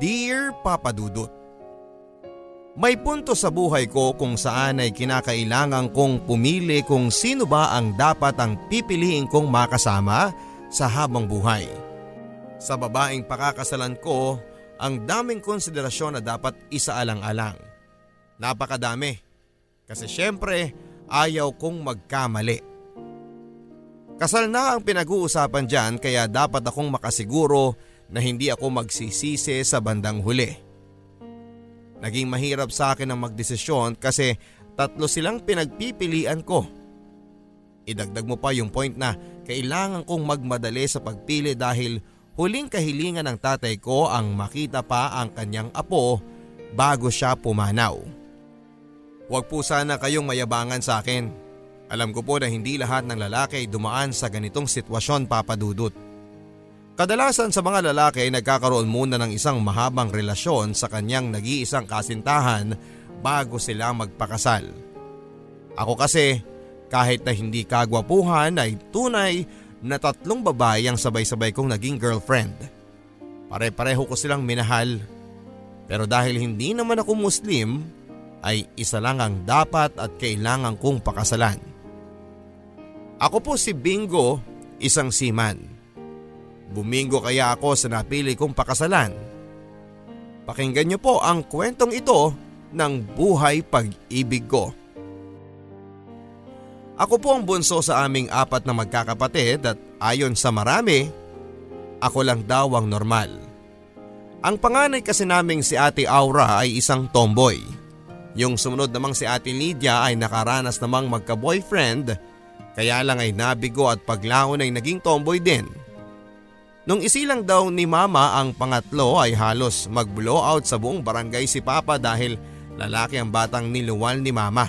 Dear Papa Dudut, May punto sa buhay ko kung saan ay kinakailangan kong pumili kung sino ba ang dapat ang pipiliin kong makasama sa habang buhay. Sa babaeng pakakasalan ko, ang daming konsiderasyon na dapat isaalang-alang. Napakadami. Kasi syempre, ayaw kong magkamali. Kasal na ang pinag-uusapan dyan kaya dapat akong makasiguro na hindi ako magsisisi sa bandang huli. Naging mahirap sa akin ang magdesisyon kasi tatlo silang pinagpipilian ko. Idagdag mo pa yung point na kailangan kong magmadali sa pagpili dahil huling kahilingan ng tatay ko ang makita pa ang kanyang apo bago siya pumanaw. Huwag po sana kayong mayabangan sa akin. Alam ko po na hindi lahat ng lalaki dumaan sa ganitong sitwasyon papadudot. Kadalasan sa mga lalaki ay nagkakaroon muna ng isang mahabang relasyon sa kanyang nag-iisang kasintahan bago sila magpakasal. Ako kasi kahit na hindi kagwapuhan ay tunay na tatlong babae ang sabay-sabay kong naging girlfriend. Pare-pareho ko silang minahal. Pero dahil hindi naman ako Muslim ay isa lang ang dapat at kailangan kong pakasalan. Ako po si Bingo, isang seaman. Bumingo kaya ako sa napili kong pakasalan. Pakinggan niyo po ang kwentong ito ng buhay pag-ibig ko. Ako po ang bunso sa aming apat na magkakapatid at ayon sa marami, ako lang daw ang normal. Ang panganay kasi naming si Ate Aura ay isang tomboy. Yung sumunod namang si Ate Lydia ay nakaranas namang magka-boyfriend kaya lang ay nabigo at paglaon ay naging tomboy din. Nung isilang daw ni mama ang pangatlo ay halos mag-blowout sa buong barangay si Papa dahil lalaki ang batang niluwal ni mama.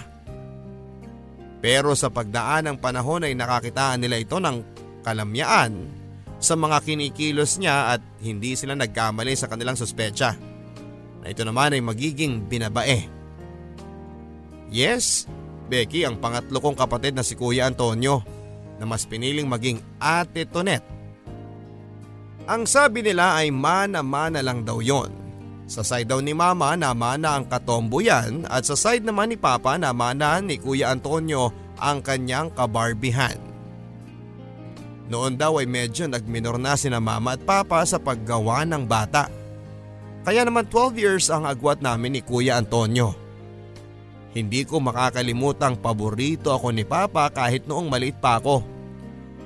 Pero sa pagdaan ng panahon ay nakakitaan nila ito ng kalamyaan sa mga kinikilos niya at hindi sila nagkamali sa kanilang suspecha na ito naman ay magiging binabae. Yes, Becky ang pangatlo kong kapatid na si Kuya Antonio na mas piniling maging ate Tonet ang sabi nila ay mana-mana lang daw yon. Sa side daw ni mama na mana ang katombo yan at sa side naman ni papa na mana ni kuya Antonio ang kanyang kabarbihan. Noon daw ay medyo nagminor na sina mama at papa sa paggawa ng bata. Kaya naman 12 years ang agwat namin ni kuya Antonio. Hindi ko makakalimutang paborito ako ni papa kahit noong maliit pa ako.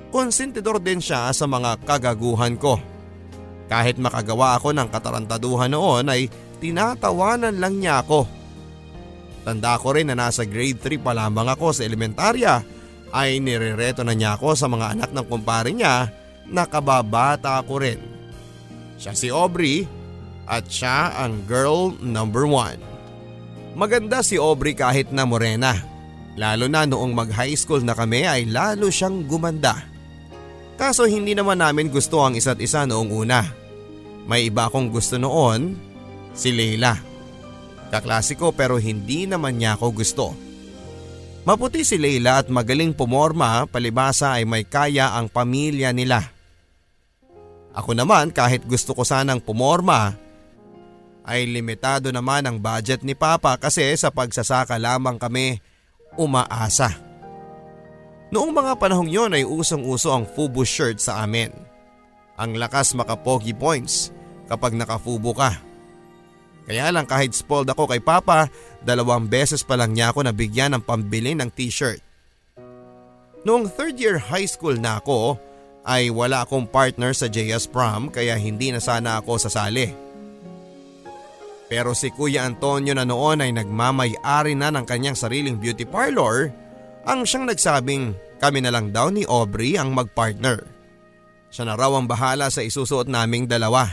Konsentidor din siya sa mga kagaguhan ko. Kahit makagawa ako ng katarantaduhan noon ay tinatawanan lang niya ako. Tanda ko rin na nasa grade 3 pa lamang ako sa elementarya ay nirereto na niya ako sa mga anak ng kumpare niya na kababata ko rin. Siya si Aubrey at siya ang girl number one. Maganda si Aubrey kahit na morena. Lalo na noong mag high school na kami ay lalo siyang gumanda. Kaso hindi naman namin gusto ang isa't isa noong una. May iba akong gusto noon, si Leila. Kaklasiko pero hindi naman niya ako gusto. Maputi si Leila at magaling pumorma palibasa ay may kaya ang pamilya nila. Ako naman kahit gusto ko sanang pumorma ay limitado naman ang budget ni Papa kasi sa pagsasaka lamang kami umaasa. Noong mga panahong yon ay usong-uso ang FUBU shirt sa amin. Ang lakas makapogi points kapag nakafubo ka. Kaya lang kahit spoiled ako kay Papa, dalawang beses pa lang niya ako nabigyan ng pambili ng t-shirt. Noong third year high school na ako, ay wala akong partner sa JS prom kaya hindi na sana ako sasali. Pero si Kuya Antonio na noon ay nagmamay-ari na ng kanyang sariling beauty parlor ang siyang nagsabing kami na lang daw ni Aubrey ang magpartner. Siya na raw ang bahala sa isusuot naming dalawa.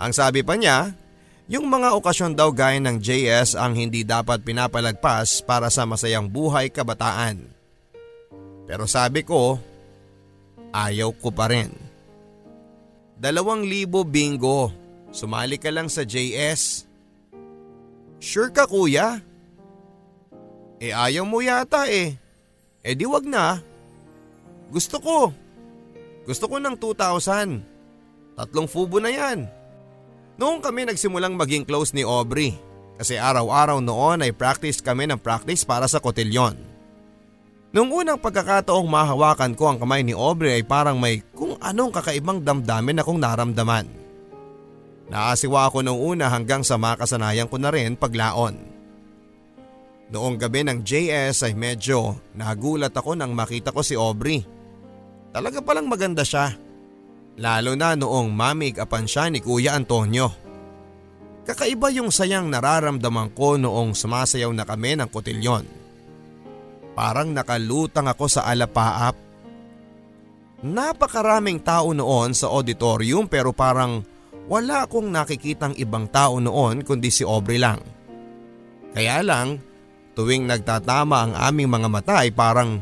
Ang sabi pa niya, yung mga okasyon daw gaya ng JS ang hindi dapat pinapalagpas para sa masayang buhay kabataan. Pero sabi ko, ayaw ko pa rin. Dalawang libo bingo, sumali ka lang sa JS. Sure ka kuya? Eh ayaw mo yata eh. Eh di wag na. Gusto ko. Gusto ko ng 2,000. Tatlong fubo na yan. Noong kami nagsimulang maging close ni Aubrey kasi araw-araw noon ay practice kami ng practice para sa kotilyon. Noong unang pagkakataong mahawakan ko ang kamay ni Aubrey ay parang may kung anong kakaibang damdamin akong naramdaman. Naasiwa ako noong una hanggang sa makasanayan ko na rin paglaon. Noong gabi ng JS ay medyo nagulat ako nang makita ko si Aubrey. Talaga palang maganda siya. Lalo na noong mamig-apan siya ni Kuya Antonio. Kakaiba yung sayang nararamdaman ko noong sumasayaw na kami ng kotilyon. Parang nakalutang ako sa alapaap. Napakaraming tao noon sa auditorium pero parang wala akong nakikitang ibang tao noon kundi si Aubrey lang. Kaya lang, tuwing nagtatama ang aming mga mata ay parang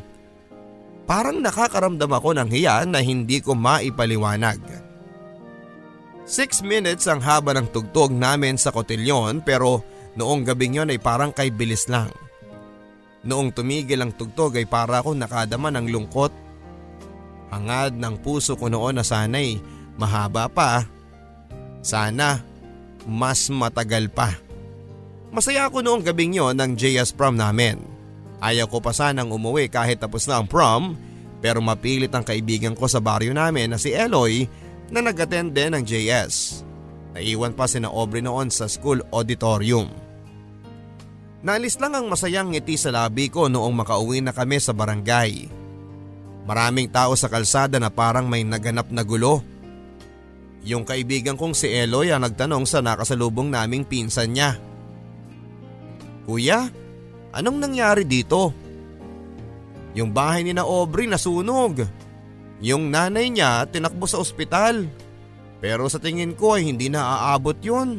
Parang nakakaramdam ako ng hiya na hindi ko maipaliwanag. Six minutes ang haba ng tugtog namin sa kotilyon pero noong gabing yon ay parang kay bilis lang. Noong tumigil ang tugtog ay para ako nakadama ng lungkot. Hangad ng puso ko noon na sana'y mahaba pa. Sana mas matagal pa. Masaya ako noong gabing yon ng JS prom namin. Ayaw ko pa sanang umuwi kahit tapos na ang prom pero mapilit ang kaibigan ko sa baryo namin na si Eloy na nag-attend din ng JS. Naiwan pa si na Aubrey noon sa school auditorium. Naalis lang ang masayang ngiti sa labi ko noong makauwi na kami sa barangay. Maraming tao sa kalsada na parang may naganap na gulo. Yung kaibigan kong si Eloy ang nagtanong sa nakasalubong naming pinsan niya. Kuya, Anong nangyari dito? Yung bahay ni na Aubrey nasunog. Yung nanay niya tinakbo sa ospital. Pero sa tingin ko ay hindi na aabot yun.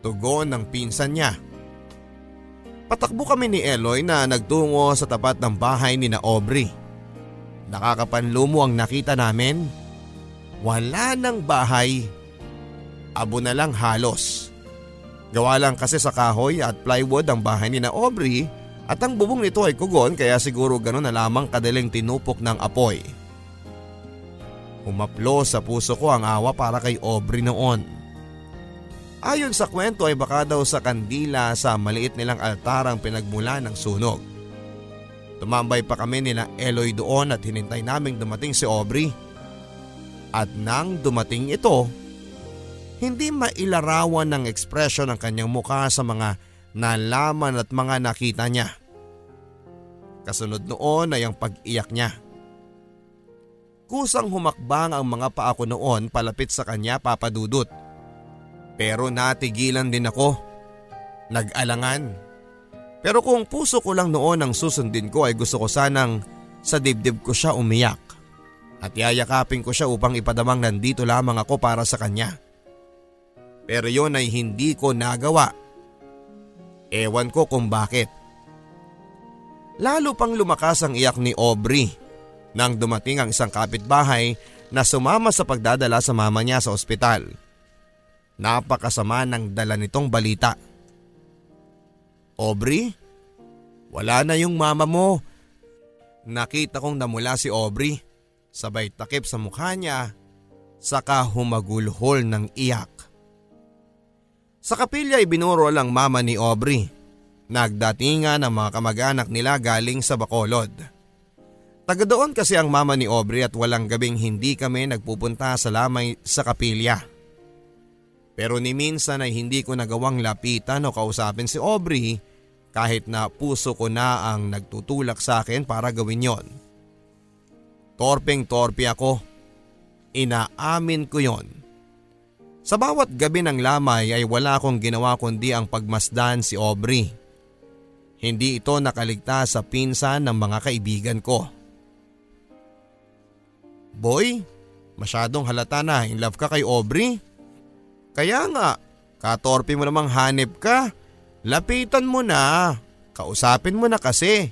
Tugon ng pinsan niya. Patakbo kami ni Eloy na nagtungo sa tapat ng bahay ni na Aubrey. Nakakapanlumo ang nakita namin. Wala nang bahay. Abo na lang halos. Gawa lang kasi sa kahoy at plywood ang bahay ni na Aubrey at ang bubong nito ay kugon kaya siguro gano'n na lamang kadaling tinupok ng apoy. Umaplo sa puso ko ang awa para kay Aubrey noon. Ayon sa kwento ay baka daw sa kandila sa maliit nilang altar ang pinagmula ng sunog. Tumambay pa kami nila Eloy doon at hinintay naming dumating si Aubrey. At nang dumating ito, hindi mailarawan ng ekspresyon ng kanyang mukha sa mga nalaman at mga nakita niya. Kasunod noon ay ang pag-iyak niya. Kusang humakbang ang mga paa ko noon palapit sa kanya papadudot. Pero natigilan din ako. Nag-alangan. Pero kung puso ko lang noon ang susundin ko ay gusto ko sanang sa dibdib ko siya umiyak. At yayakapin ko siya upang ipadamang nandito lamang ako para sa kanya. Pero yon ay hindi ko nagawa. Ewan ko kung bakit. Lalo pang lumakas ang iyak ni Aubrey nang dumating ang isang kapitbahay na sumama sa pagdadala sa mama niya sa ospital. Napakasama ng dala nitong balita. Aubrey? Wala na yung mama mo. Nakita kong namula si Aubrey. Sabay takip sa mukha niya. Saka humagulhol ng iyak. Sa kapilya ay binuro lang mama ni Aubrey. Nagdatingan ang mga kamag-anak nila galing sa Bacolod. Taga doon kasi ang mama ni Aubrey at walang gabing hindi kami nagpupunta sa lamay sa kapilya. Pero ni minsan ay hindi ko nagawang lapitan o kausapin si Aubrey kahit na puso ko na ang nagtutulak sa akin para gawin yon. Torpeng torpe ako. Inaamin ko yon. Sa bawat gabi ng lamay ay wala akong ginawa kundi ang pagmasdan si Aubrey. Hindi ito nakaligtas sa pinsan ng mga kaibigan ko. Boy, masyadong halata na in love ka kay Aubrey. Kaya nga, katorpe mo namang hanip ka. Lapitan mo na. Kausapin mo na kasi.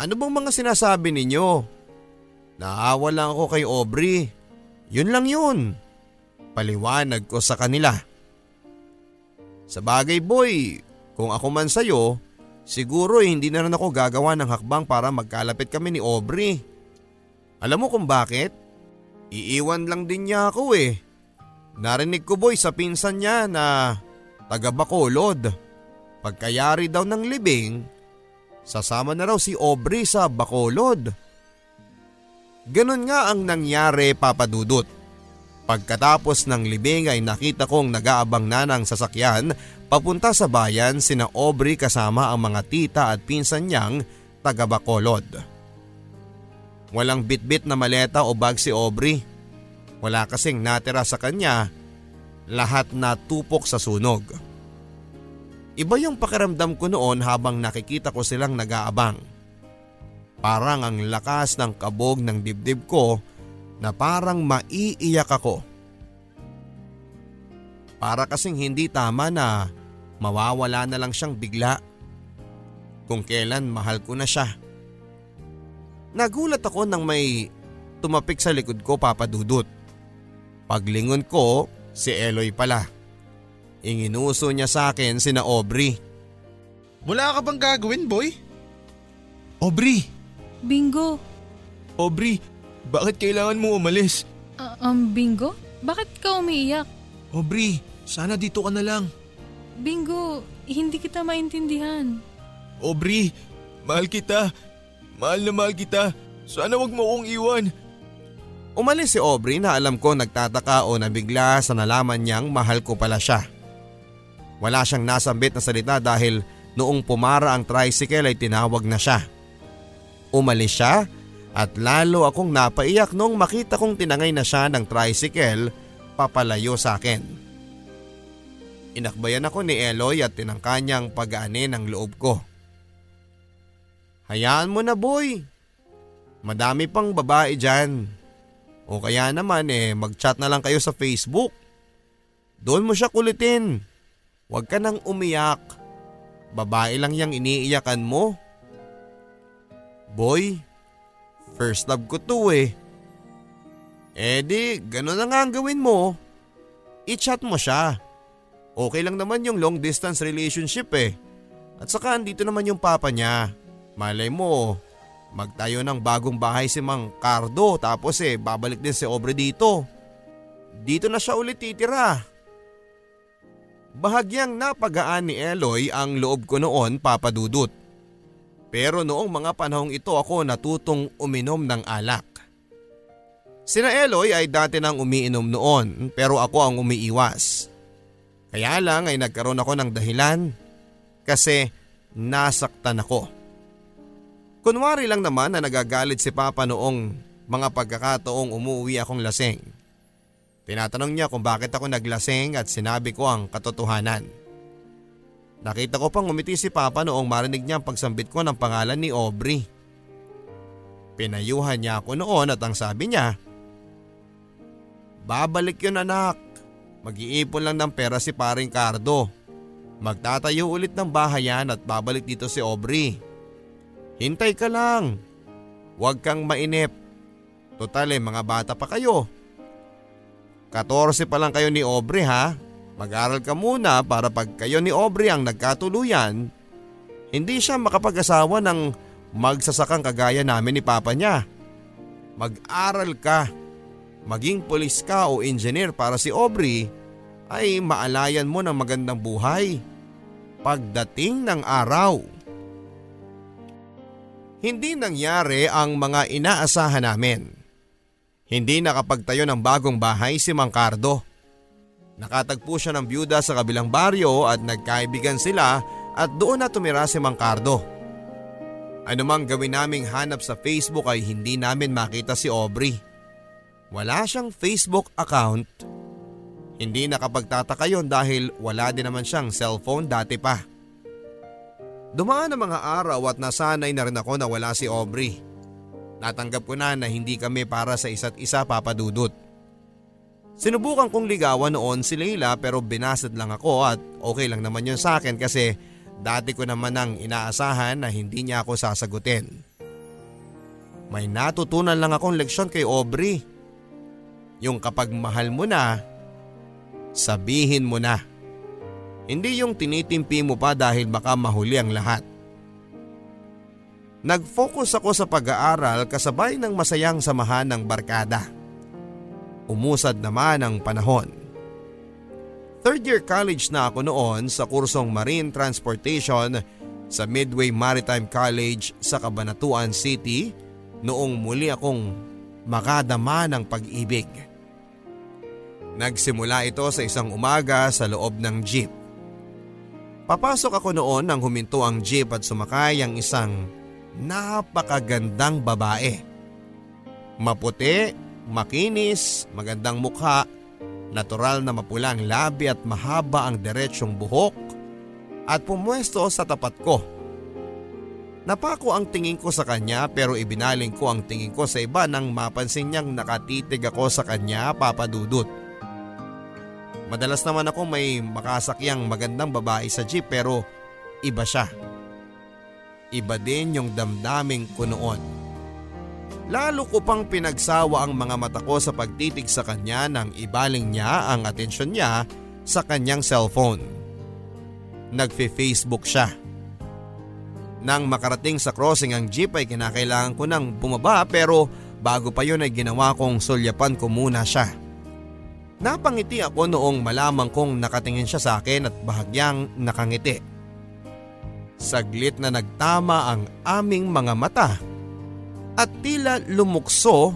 Ano bang mga sinasabi ninyo? Naawa lang ako kay Aubrey. Yun lang yun. Paliwanag ko sa kanila. Sa bagay boy, kung ako man sa'yo, siguro eh, hindi na rin ako gagawa ng hakbang para magkalapit kami ni Aubrey. Alam mo kung bakit? Iiwan lang din niya ako eh. Narinig ko boy sa pinsan niya na taga Bacolod. Pagkayari daw ng libing, sasama na raw si Aubrey sa Bacolod. Ganon nga ang nangyari papadudot. Pagkatapos ng libing ay nakita kong nag-aabang na ng sasakyan papunta sa bayan sina Aubrey kasama ang mga tita at pinsan niyang taga Bacolod. Walang bitbit na maleta o bag si Aubrey. Wala kasing natira sa kanya, lahat na tupok sa sunog. Iba yung pakiramdam ko noon habang nakikita ko silang nag-aabang. Parang ang lakas ng kabog ng dibdib ko na parang maiiyak ako. Para kasing hindi tama na mawawala na lang siyang bigla. Kung kailan mahal ko na siya. Nagulat ako nang may tumapik sa likod ko papadudot. Paglingon ko, si Eloy pala. Inginuso niya sa akin sina Aubrey. Wala ka bang gagawin, boy? Aubrey! Bingo. Aubrey, bakit kailangan mo umalis? Uh, um, Bingo? Bakit ka umiiyak? Aubrey, sana dito ka na lang. Bingo, hindi kita maintindihan. Aubrey, mahal kita. Mahal na mahal kita. Sana wag mo akong iwan. Umalis si Aubrey na alam ko nagtataka o nabigla sa nalaman niyang mahal ko pala siya. Wala siyang nasambit na salita dahil noong pumara ang tricycle ay tinawag na siya. Umalis siya at lalo akong napaiyak nung makita kong tinangay na siya ng tricycle papalayo sa akin. Inakbayan ako ni Eloy at tinangka niyang pag-aanin ang loob ko. Hayaan mo na boy. Madami pang babae dyan. O kaya naman eh mag-chat na lang kayo sa Facebook. Doon mo siya kulitin. Huwag ka nang umiyak. Babae lang yang iniiyakan mo. Boy, first love ko to eh. Eh di, na nga ang gawin mo. I-chat mo siya. Okay lang naman yung long distance relationship eh. At saka andito naman yung papa niya. Malay mo, Magtayo ng bagong bahay si Mang Cardo tapos eh babalik din si Obre dito. Dito na siya ulit titira. Bahagyang napagaan ni Eloy ang loob ko noon papadudot. Pero noong mga panahong ito ako natutong uminom ng alak. Sina Eloy ay dati nang umiinom noon pero ako ang umiiwas. Kaya lang ay nagkaroon ako ng dahilan kasi nasaktan ako. Kunwari lang naman na nagagalit si Papa noong mga pagkakataong umuwi akong lasing. Tinatanong niya kung bakit ako naglasing at sinabi ko ang katotohanan. Nakita ko pang umiti si Papa noong marinig niya ang pagsambit ko ng pangalan ni Aubrey. Pinayuhan niya ako noon at ang sabi niya, Babalik yun anak. Mag-iipon lang ng pera si paring Cardo. Magtatayo ulit ng bahayan at babalik dito si Aubrey. Hintay ka lang. Huwag kang mainip. Total eh, mga bata pa kayo. 14 pa lang kayo ni Aubrey ha. Mag-aral ka muna para pag kayo ni Aubrey ang nagkatuluyan, hindi siya makapag-asawa ng magsasakang kagaya namin ni Papa niya. Mag-aral ka. Maging polis ka o engineer para si Aubrey ay maalayan mo ng magandang buhay. Pagdating ng araw. Hindi nangyari ang mga inaasahan namin. Hindi nakapagtayo ng bagong bahay si Mang Cardo. Nakatagpo siya ng byuda sa kabilang baryo at nagkaibigan sila at doon na tumira si Mang Cardo. Ano mang gawin naming hanap sa Facebook ay hindi namin makita si Aubrey. Wala siyang Facebook account. Hindi nakapagtataka yon dahil wala din naman siyang cellphone dati pa. Dumaan ang mga araw at nasanay na rin ako na wala si Aubrey. Natanggap ko na na hindi kami para sa isa't isa papadudot. Sinubukan kong ligawan noon si Leila pero binasad lang ako at okay lang naman yun sa akin kasi dati ko naman ang inaasahan na hindi niya ako sasagutin. May natutunan lang akong leksyon kay Aubrey. Yung kapag mahal mo na, sabihin mo na. Hindi yung tinitimpi mo pa dahil baka mahuli ang lahat. Nag-focus ako sa pag-aaral kasabay ng masayang samahan ng barkada. Umusad naman ang panahon. Third year college na ako noon sa kursong Marine Transportation sa Midway Maritime College sa Cabanatuan City noong muli akong makadama ng pag-ibig. Nagsimula ito sa isang umaga sa loob ng jeep. Papasok ako noon nang huminto ang jeep at sumakay ang isang napakagandang babae. Maputi, makinis, magandang mukha, natural na mapulang labi at mahaba ang diretsyong buhok at pumwesto sa tapat ko. Napako ang tingin ko sa kanya pero ibinaling ko ang tingin ko sa iba nang mapansin niyang nakatitig ako sa kanya papadudot. Madalas naman ako may makasakyang magandang babae sa jeep pero iba siya. Iba din yung damdaming ko noon. Lalo ko pang pinagsawa ang mga mata ko sa pagtitig sa kanya nang ibaling niya ang atensyon niya sa kanyang cellphone. Nagfe-Facebook siya. Nang makarating sa crossing ang jeep ay kinakailangan ko nang bumaba pero bago pa yun ay ginawa kong sulyapan ko muna siya. Napangiti ako noong malamang kong nakatingin siya sa akin at bahagyang nakangiti. Saglit na nagtama ang aming mga mata at tila lumukso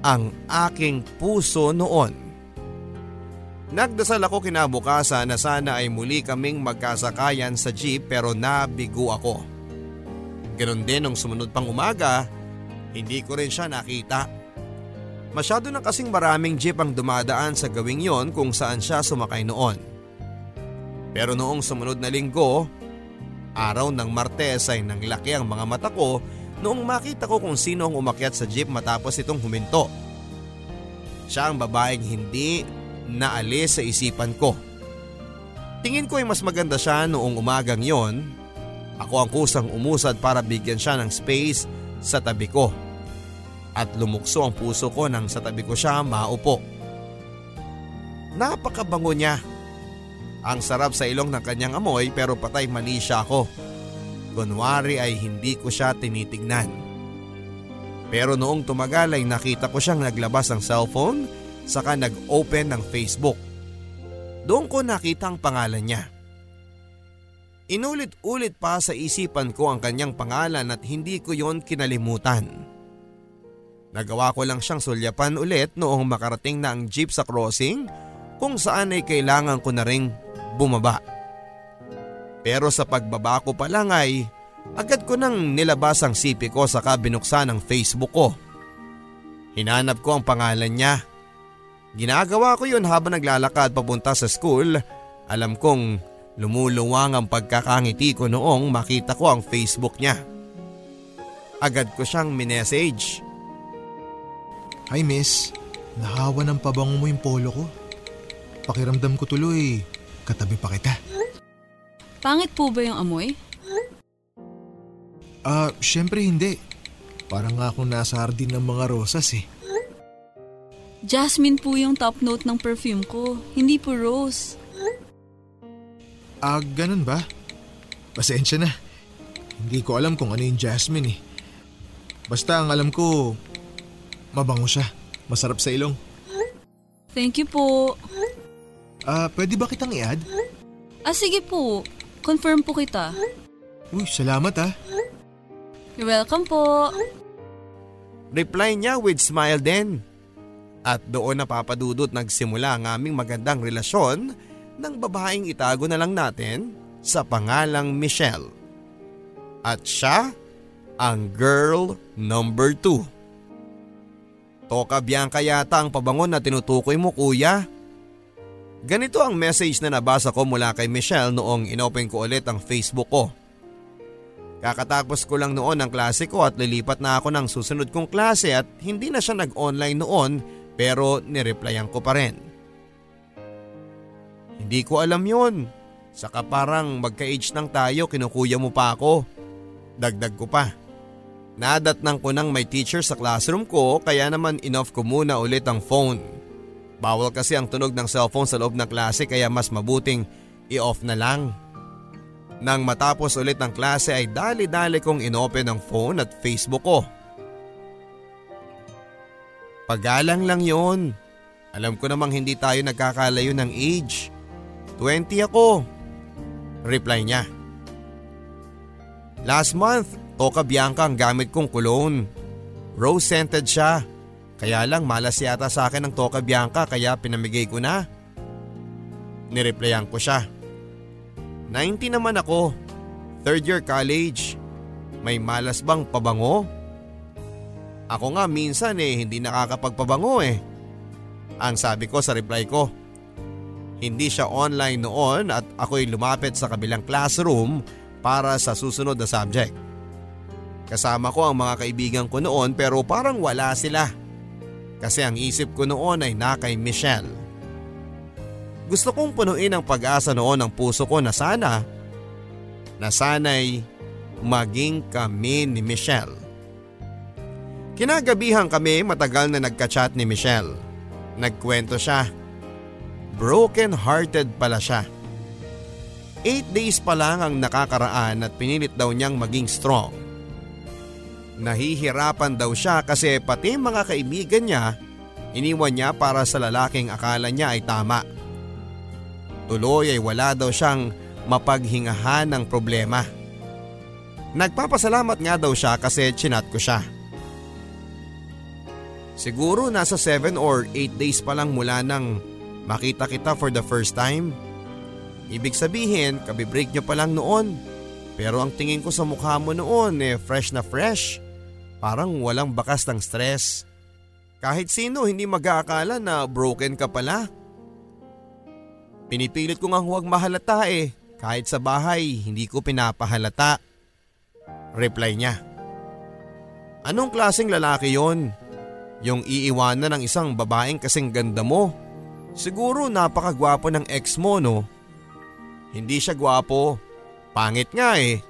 ang aking puso noon. Nagdasal ako kinabukasan na sana ay muli kaming magkasakayan sa jeep pero nabigo ako. Ganon din nung sumunod pang umaga, hindi ko rin siya nakita. Masyado na kasing maraming jeep ang dumadaan sa gawing yon kung saan siya sumakay noon. Pero noong sumunod na linggo, araw ng Martes ay nanglaki ang mga mata ko noong makita ko kung sino ang umakyat sa jeep matapos itong huminto. Siya ang babaeng hindi naalis sa isipan ko. Tingin ko ay mas maganda siya noong umagang yon. Ako ang kusang umusad para bigyan siya ng space sa tabi ko at lumukso ang puso ko nang sa tabi ko siya maupo. Napakabango niya. Ang sarap sa ilong ng kanyang amoy pero patay mali siya ako. Kunwari ay hindi ko siya tinitignan. Pero noong tumagal ay nakita ko siyang naglabas ng cellphone saka nag-open ng Facebook. Doon ko nakita ang pangalan niya. Inulit-ulit pa sa isipan ko ang kanyang pangalan at hindi ko yon kinalimutan. Nagawa ko lang siyang sulyapan ulit noong makarating na ang jeep sa crossing kung saan ay kailangan ko na ring bumaba. Pero sa pagbaba ko pa lang ay agad ko nang nilabas ang sipi ko saka binuksan ang Facebook ko. Hinanap ko ang pangalan niya. Ginagawa ko yun habang naglalakad papunta sa school. Alam kong lumuluwang ang pagkakangiti ko noong makita ko ang Facebook niya. Agad ko siyang minessage. Hi miss, nahawa ng pabango mo yung polo ko. Pakiramdam ko tuloy, katabi pa kita. Pangit po ba yung amoy? Ah, syempre hindi. Parang nga akong nasa hardin ng mga rosas eh. Jasmine po yung top note ng perfume ko, hindi po rose. Ah, ganun ba? Pasensya na. Hindi ko alam kung ano yung jasmine eh. Basta ang alam ko, mabango siya. Masarap sa ilong. Thank you po. Ah, pwede ba kitang i-add? Ah, sige po. Confirm po kita. Uy, salamat ah. You're welcome po. Reply niya with smile din. At doon napapadudot nagsimula ang aming magandang relasyon ng babaeng itago na lang natin sa pangalang Michelle. At siya ang girl number 2. Toka Bianca yata ang pabangon na tinutukoy mo kuya. Ganito ang message na nabasa ko mula kay Michelle noong inopen ko ulit ang Facebook ko. Kakatapos ko lang noon ang klase ko at lilipat na ako ng susunod kong klase at hindi na siya nag-online noon pero nireplyan ko pa rin. Hindi ko alam yon. Saka parang magka-age nang tayo kinukuya mo pa ako. Dagdag ko pa. Nadatnang ko nang may teacher sa classroom ko kaya naman inoff ko muna ulit ang phone. Bawal kasi ang tunog ng cellphone sa loob ng klase kaya mas mabuting i-off na lang. Nang matapos ulit ng klase ay dali-dali kong inopen ang phone at Facebook ko. Pagalang lang yon. Alam ko namang hindi tayo nagkakalayo ng age. 20 ako. Reply niya. Last month, Toka Bianca ang gamit kong cologne. Rose scented siya. Kaya lang malas yata sa akin ng Toka Bianca kaya pinamigay ko na. Nireplyan ko siya. 90 naman ako. Third year college. May malas bang pabango? Ako nga minsan eh hindi nakakapagpabango eh. Ang sabi ko sa reply ko. Hindi siya online noon at ako'y lumapit sa kabilang classroom para sa susunod na subject. Kasama ko ang mga kaibigan ko noon pero parang wala sila. Kasi ang isip ko noon ay na kay Michelle. Gusto kong punuin ang pag-asa noon ng puso ko na sana, na sana'y maging kami ni Michelle. Kinagabihan kami matagal na nagka-chat ni Michelle. Nagkwento siya. Broken hearted pala siya. Eight days pa lang ang nakakaraan at pinilit daw niyang maging strong. Nahihirapan daw siya kasi pati mga kaibigan niya iniwan niya para sa lalaking akala niya ay tama. Tuloy ay wala daw siyang mapaghingahan ng problema. Nagpapasalamat nga daw siya kasi chinat ko siya. Siguro nasa 7 or 8 days pa lang mula nang makita kita for the first time. Ibig sabihin, kabibreak niyo pa lang noon. Pero ang tingin ko sa mukha mo noon eh fresh na fresh. Parang walang bakas ng stress. Kahit sino hindi mag-aakala na broken ka pala. Pinipilit ko nga huwag mahalata eh. Kahit sa bahay, hindi ko pinapahalata. Reply niya. Anong klaseng lalaki yon? Yung iiwanan ng isang babaeng kasing ganda mo. Siguro napakagwapo ng ex mo no? Hindi siya gwapo. Pangit nga eh.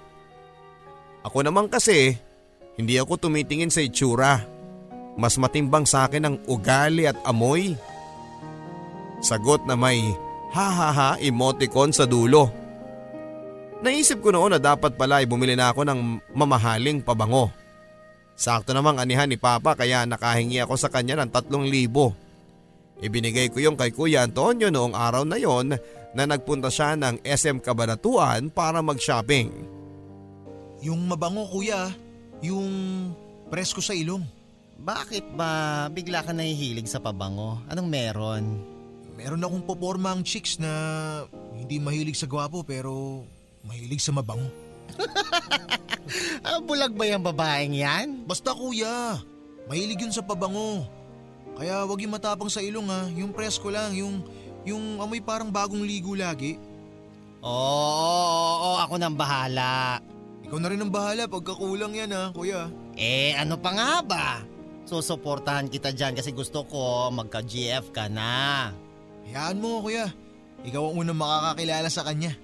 Ako naman kasi, hindi ako tumitingin sa itsura. Mas matimbang sa akin ang ugali at amoy. Sagot na may ha ha ha emoticon sa dulo. Naisip ko noon na dapat pala ay bumili na ako ng mamahaling pabango. Sakto namang anihan ni Papa kaya nakahingi ako sa kanya ng tatlong libo. Ibinigay ko yung kay Kuya Antonio noong araw na yon na nagpunta siya ng SM Kabanatuan para mag-shopping. Yung mabango kuya, yung presko sa ilong. Bakit ba bigla ka nahihilig sa pabango? Anong meron? Meron akong poporma ang chicks na hindi mahilig sa gwapo pero mahilig sa mabango. Ah, bulag ba yung babaeng yan? Basta kuya, mahilig yun sa pabango. Kaya wag yung matapang sa ilong ha, yung presko lang, yung, yung amoy parang bagong ligo lagi. Oo, oo, oo, ako nang bahala. Ikaw na rin ang bahala pagkakulang yan ha, kuya. Eh, ano pa nga ba? Susuportahan kita dyan kasi gusto ko magka-GF ka na. Hayaan mo kuya, ikaw ang unang makakakilala sa kanya.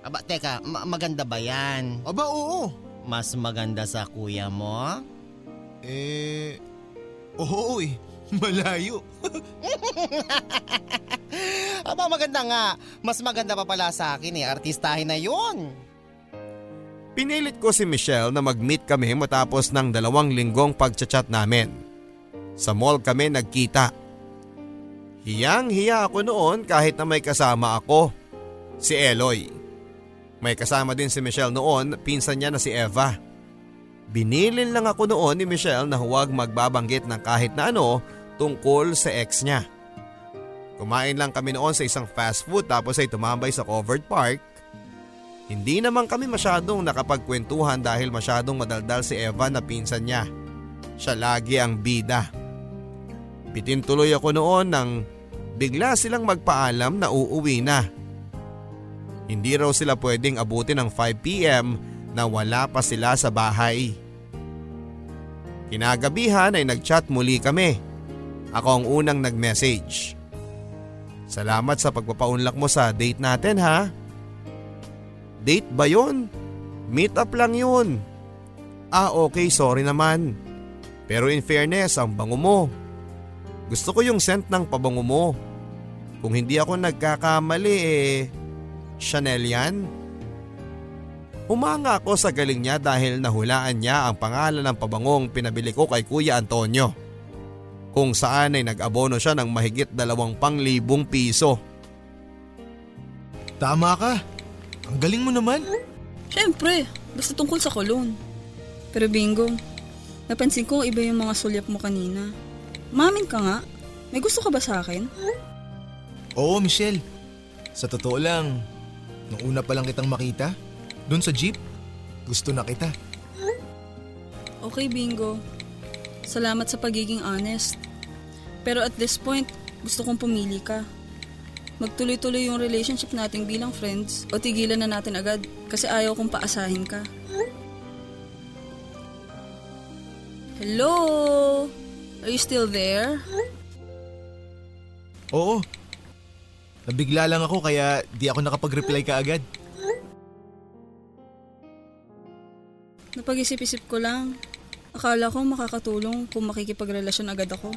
Aba, teka, ma- maganda ba yan? Aba oo, Mas maganda sa kuya mo? eh, oo eh, malayo. Aba, maganda nga. Mas maganda pa pala sa akin eh. Artistahin na yon. Pinilit ko si Michelle na mag-meet kami matapos ng dalawang linggong pagchat-chat namin. Sa mall kami nagkita. Hiyang-hiya ako noon kahit na may kasama ako, si Eloy. May kasama din si Michelle noon, pinsan niya na si Eva. Binilin lang ako noon ni Michelle na huwag magbabanggit ng kahit na ano tungkol sa ex niya. Kumain lang kami noon sa isang fast food tapos ay tumambay sa covered park. Hindi naman kami masyadong nakapagkwentuhan dahil masyadong madaldal si Eva na pinsan niya. Siya lagi ang bida. Bitintuloy ako noon nang bigla silang magpaalam na uuwi na. Hindi raw sila pwedeng abutin ng 5pm na wala pa sila sa bahay. Kinagabihan ay nagchat muli kami. Ako ang unang nag-message. Salamat sa pagpapaunlak mo sa date natin ha. Date ba yun? Meet up lang yun. Ah okay sorry naman. Pero in fairness ang bango mo. Gusto ko yung scent ng pabango mo. Kung hindi ako nagkakamali eh, Chanel yan? Humanga ako sa galing niya dahil nahulaan niya ang pangalan ng pabangong pinabili ko kay Kuya Antonio. Kung saan ay nag-abono siya ng mahigit dalawang panglibong piso. Tama ka. Ang galing mo naman. Siyempre, basta tungkol sa kolon. Pero bingo, napansin ko iba yung mga sulyap mo kanina. Mamin ka nga. May gusto ka ba sa akin? Oo, Michelle. Sa totoo lang, nung una pa lang kitang makita, dun sa jeep, gusto na kita. Okay, bingo. Salamat sa pagiging honest. Pero at this point, gusto kong pumili ka. Magtuloy-tuloy yung relationship natin bilang friends o tigilan na natin agad kasi ayaw kong paasahin ka. Hello? Are you still there? Oo. Nabigla lang ako kaya di ako nakapag-reply ka agad. Napag-isip-isip ko lang. Akala ko makakatulong kung makikipagrelasyon agad ako.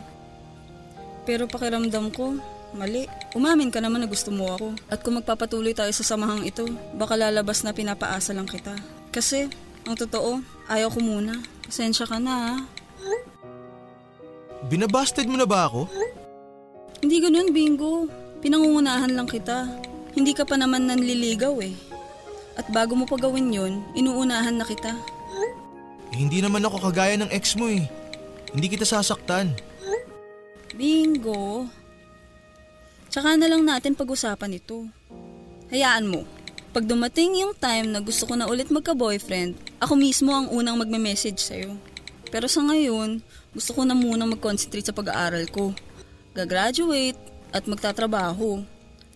Pero pakiramdam ko, mali. Umamin ka naman na gusto mo ako. At kung magpapatuloy tayo sa samahang ito, baka lalabas na pinapaasa lang kita. Kasi, ang totoo, ayaw ko muna. Pasensya ka na ha. Binabasted mo na ba ako? Hindi ganun, Bingo. Pinangungunahan lang kita. Hindi ka pa naman nanliligaw eh. At bago mo pa gawin yun, inuunahan na kita. Eh, hindi naman ako kagaya ng ex mo eh. Hindi kita sasaktan. Bingo. Tsaka na lang natin pag-usapan ito. Hayaan mo. Pag dumating yung time na gusto ko na ulit magka-boyfriend, ako mismo ang unang magme-message sa'yo. Pero sa ngayon, gusto ko na muna mag-concentrate sa pag-aaral ko. Gagraduate at magtatrabaho.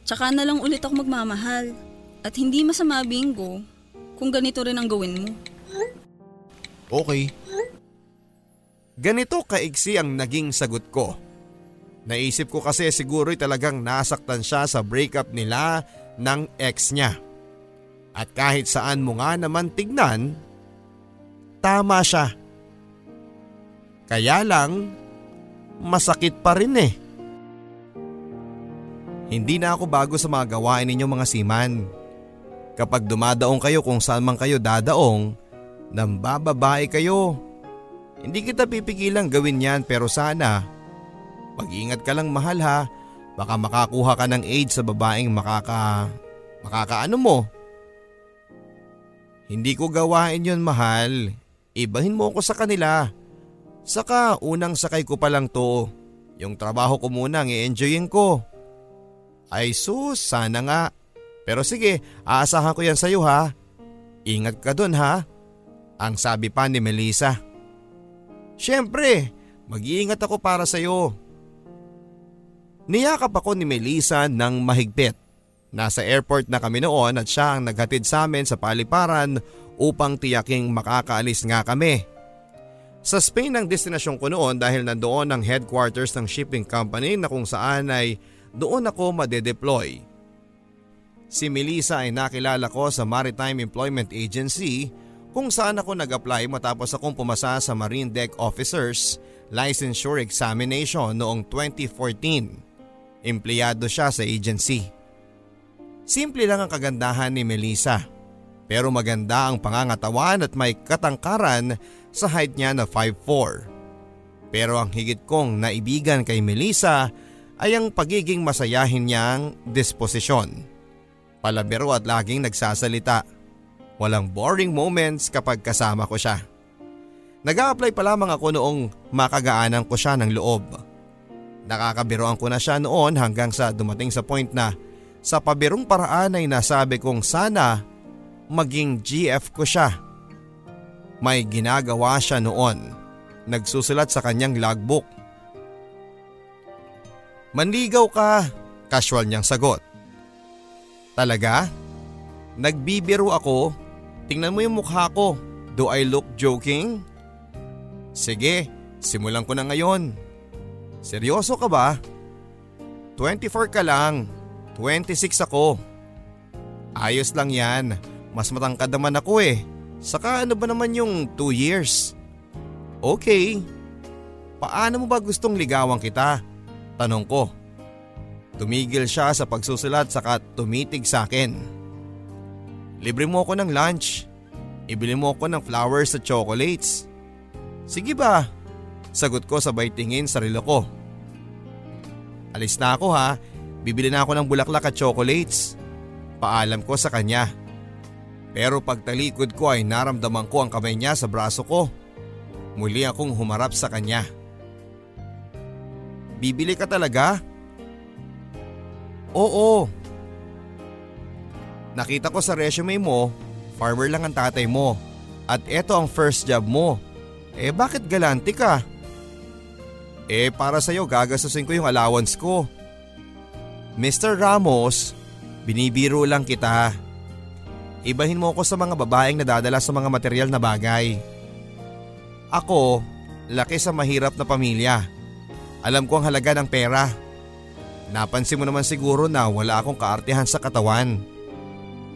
Tsaka na lang ulit ako magmamahal. At hindi masama bingo kung ganito rin ang gawin mo. Okay. Ganito kaigsi ang naging sagot ko. Naisip ko kasi siguro'y talagang nasaktan siya sa breakup nila ng ex niya. At kahit saan mo nga naman tignan, tama siya. Kaya lang, masakit pa rin eh. Hindi na ako bago sa mga gawain ninyo mga siman. Kapag dumadaong kayo kung saan man kayo dadaong, nang bababae kayo. Hindi kita pipigilang gawin yan pero sana mag-ingat ka lang mahal ha. Baka makakuha ka ng AIDS sa babaeng makaka... makakaano mo. Hindi ko gawain yon mahal. Ibahin mo ako sa kanila. Saka unang sakay ko pa lang to. Yung trabaho ko muna ang i-enjoyin ko. Ay sus, sana nga. Pero sige, aasahan ko yan sa'yo ha. Ingat ka dun ha. Ang sabi pa ni Melissa. Siyempre, mag-iingat ako para sa'yo. Niyakap ako ni Melissa ng mahigpit. Nasa airport na kami noon at siya ang naghatid sa amin sa paliparan upang tiyaking makakaalis nga kami. Sa Spain ang destinasyon ko noon dahil nandoon ang headquarters ng shipping company na kung saan ay doon ako madedeploy. Si Melissa ay nakilala ko sa Maritime Employment Agency kung saan ako nag-apply matapos akong pumasa sa Marine Deck Officers Licensure Examination noong 2014. Empleyado siya sa agency. Simple lang ang kagandahan ni Melissa. Pero maganda ang pangangatawan at may katangkaran sa height niya na 5'4". Pero ang higit kong naibigan kay Melissa ay ang pagiging masayahin niyang disposisyon. Palabiro at laging nagsasalita. Walang boring moments kapag kasama ko siya. nag apply pa lamang ako noong makagaanan ko siya ng loob. Nakakabiroan ko na siya noon hanggang sa dumating sa point na sa pabirong paraan ay nasabi kong sana maging GF ko siya. May ginagawa siya noon. Nagsusulat sa kanyang logbook. Manligaw ka, casual niyang sagot. Talaga? Nagbibiro ako? Tingnan mo yung mukha ko. Do I look joking? Sige, simulan ko na ngayon. Seryoso ka ba? 24 ka lang. 26 ako. Ayos lang yan. Mas matangkad naman ako eh. Saka ano ba naman yung 2 years? Okay. Paano mo ba gustong ligawan kita? Tanong ko. Tumigil siya sa pagsusulat saka tumitig sa akin. Libre mo ako ng lunch. Ibili mo ako ng flowers at chocolates. Sige ba? Sagot ko sabay tingin sa relo ko. Alis na ako ha. Bibili na ako ng bulaklak at chocolates. Paalam ko sa kanya. Pero pagtalikod ko ay naramdaman ko ang kamay niya sa braso ko. Muli akong humarap sa kanya. Bibili ka talaga? Oo. Nakita ko sa resume mo, farmer lang ang tatay mo. At eto ang first job mo. Eh bakit galante ka? Eh para sa'yo gagastusin ko yung allowance ko. Mr. Ramos, binibiro lang kita. Ibahin mo ako sa mga babaeng nadadala sa mga material na bagay. Ako, laki sa mahirap na pamilya. Alam ko ang halaga ng pera. Napansin mo naman siguro na wala akong kaartihan sa katawan.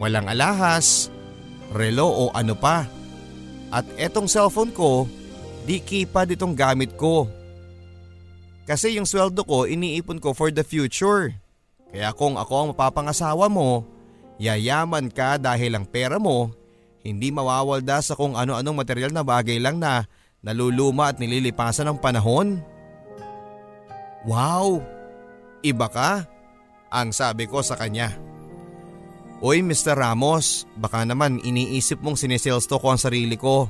Walang alahas, relo o ano pa. At etong cellphone ko, di keypad itong gamit ko. Kasi yung sweldo ko iniipon ko for the future. Kaya kung ako ang mapapangasawa mo, yayaman ka dahil ang pera mo hindi mawawalda sa kung ano-anong material na bagay lang na naluluma at nililipasan ng panahon. Wow! Iba ka? Ang sabi ko sa kanya. Uy Mr. Ramos, baka naman iniisip mong sineselsto ko ang sarili ko.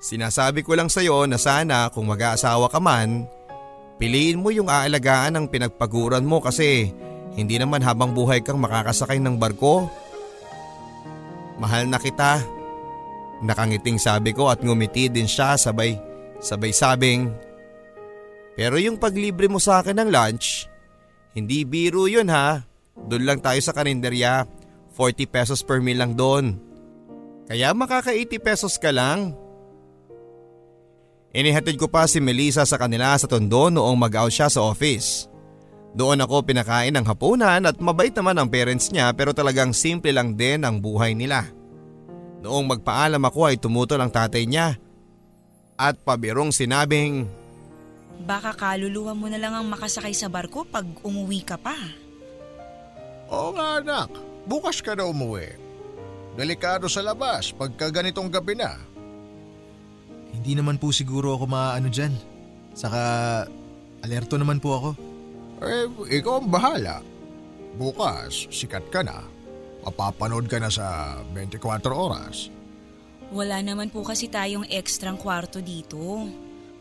Sinasabi ko lang sa'yo na sana kung mag-aasawa ka man, piliin mo yung aalagaan ng pinagpaguran mo kasi hindi naman habang buhay kang makakasakay ng barko. Mahal na kita. Nakangiting sabi ko at ngumiti din siya sabay, sabay sabing. Pero yung paglibre mo sa akin ng lunch, hindi biro yun ha. Doon lang tayo sa karinderya. 40 pesos per meal lang doon. Kaya makaka 80 pesos ka lang. Inihatid ko pa si Melissa sa kanila sa tondo noong mag-out siya sa office. Doon ako pinakain ng hapunan at mabait naman ang parents niya pero talagang simple lang din ang buhay nila. Noong magpaalam ako ay tumutol ang tatay niya at pabirong sinabing Baka kaluluwa mo na lang ang makasakay sa barko pag umuwi ka pa. Oo nga anak, bukas ka na umuwi. Delikado sa labas pagka ganitong gabi na. Hindi naman po siguro ako maaano dyan. Saka alerto naman po ako. Eh, ikaw ang bahala. Bukas, sikat ka na. Mapapanood ka na sa 24 oras. Wala naman po kasi tayong ekstrang kwarto dito.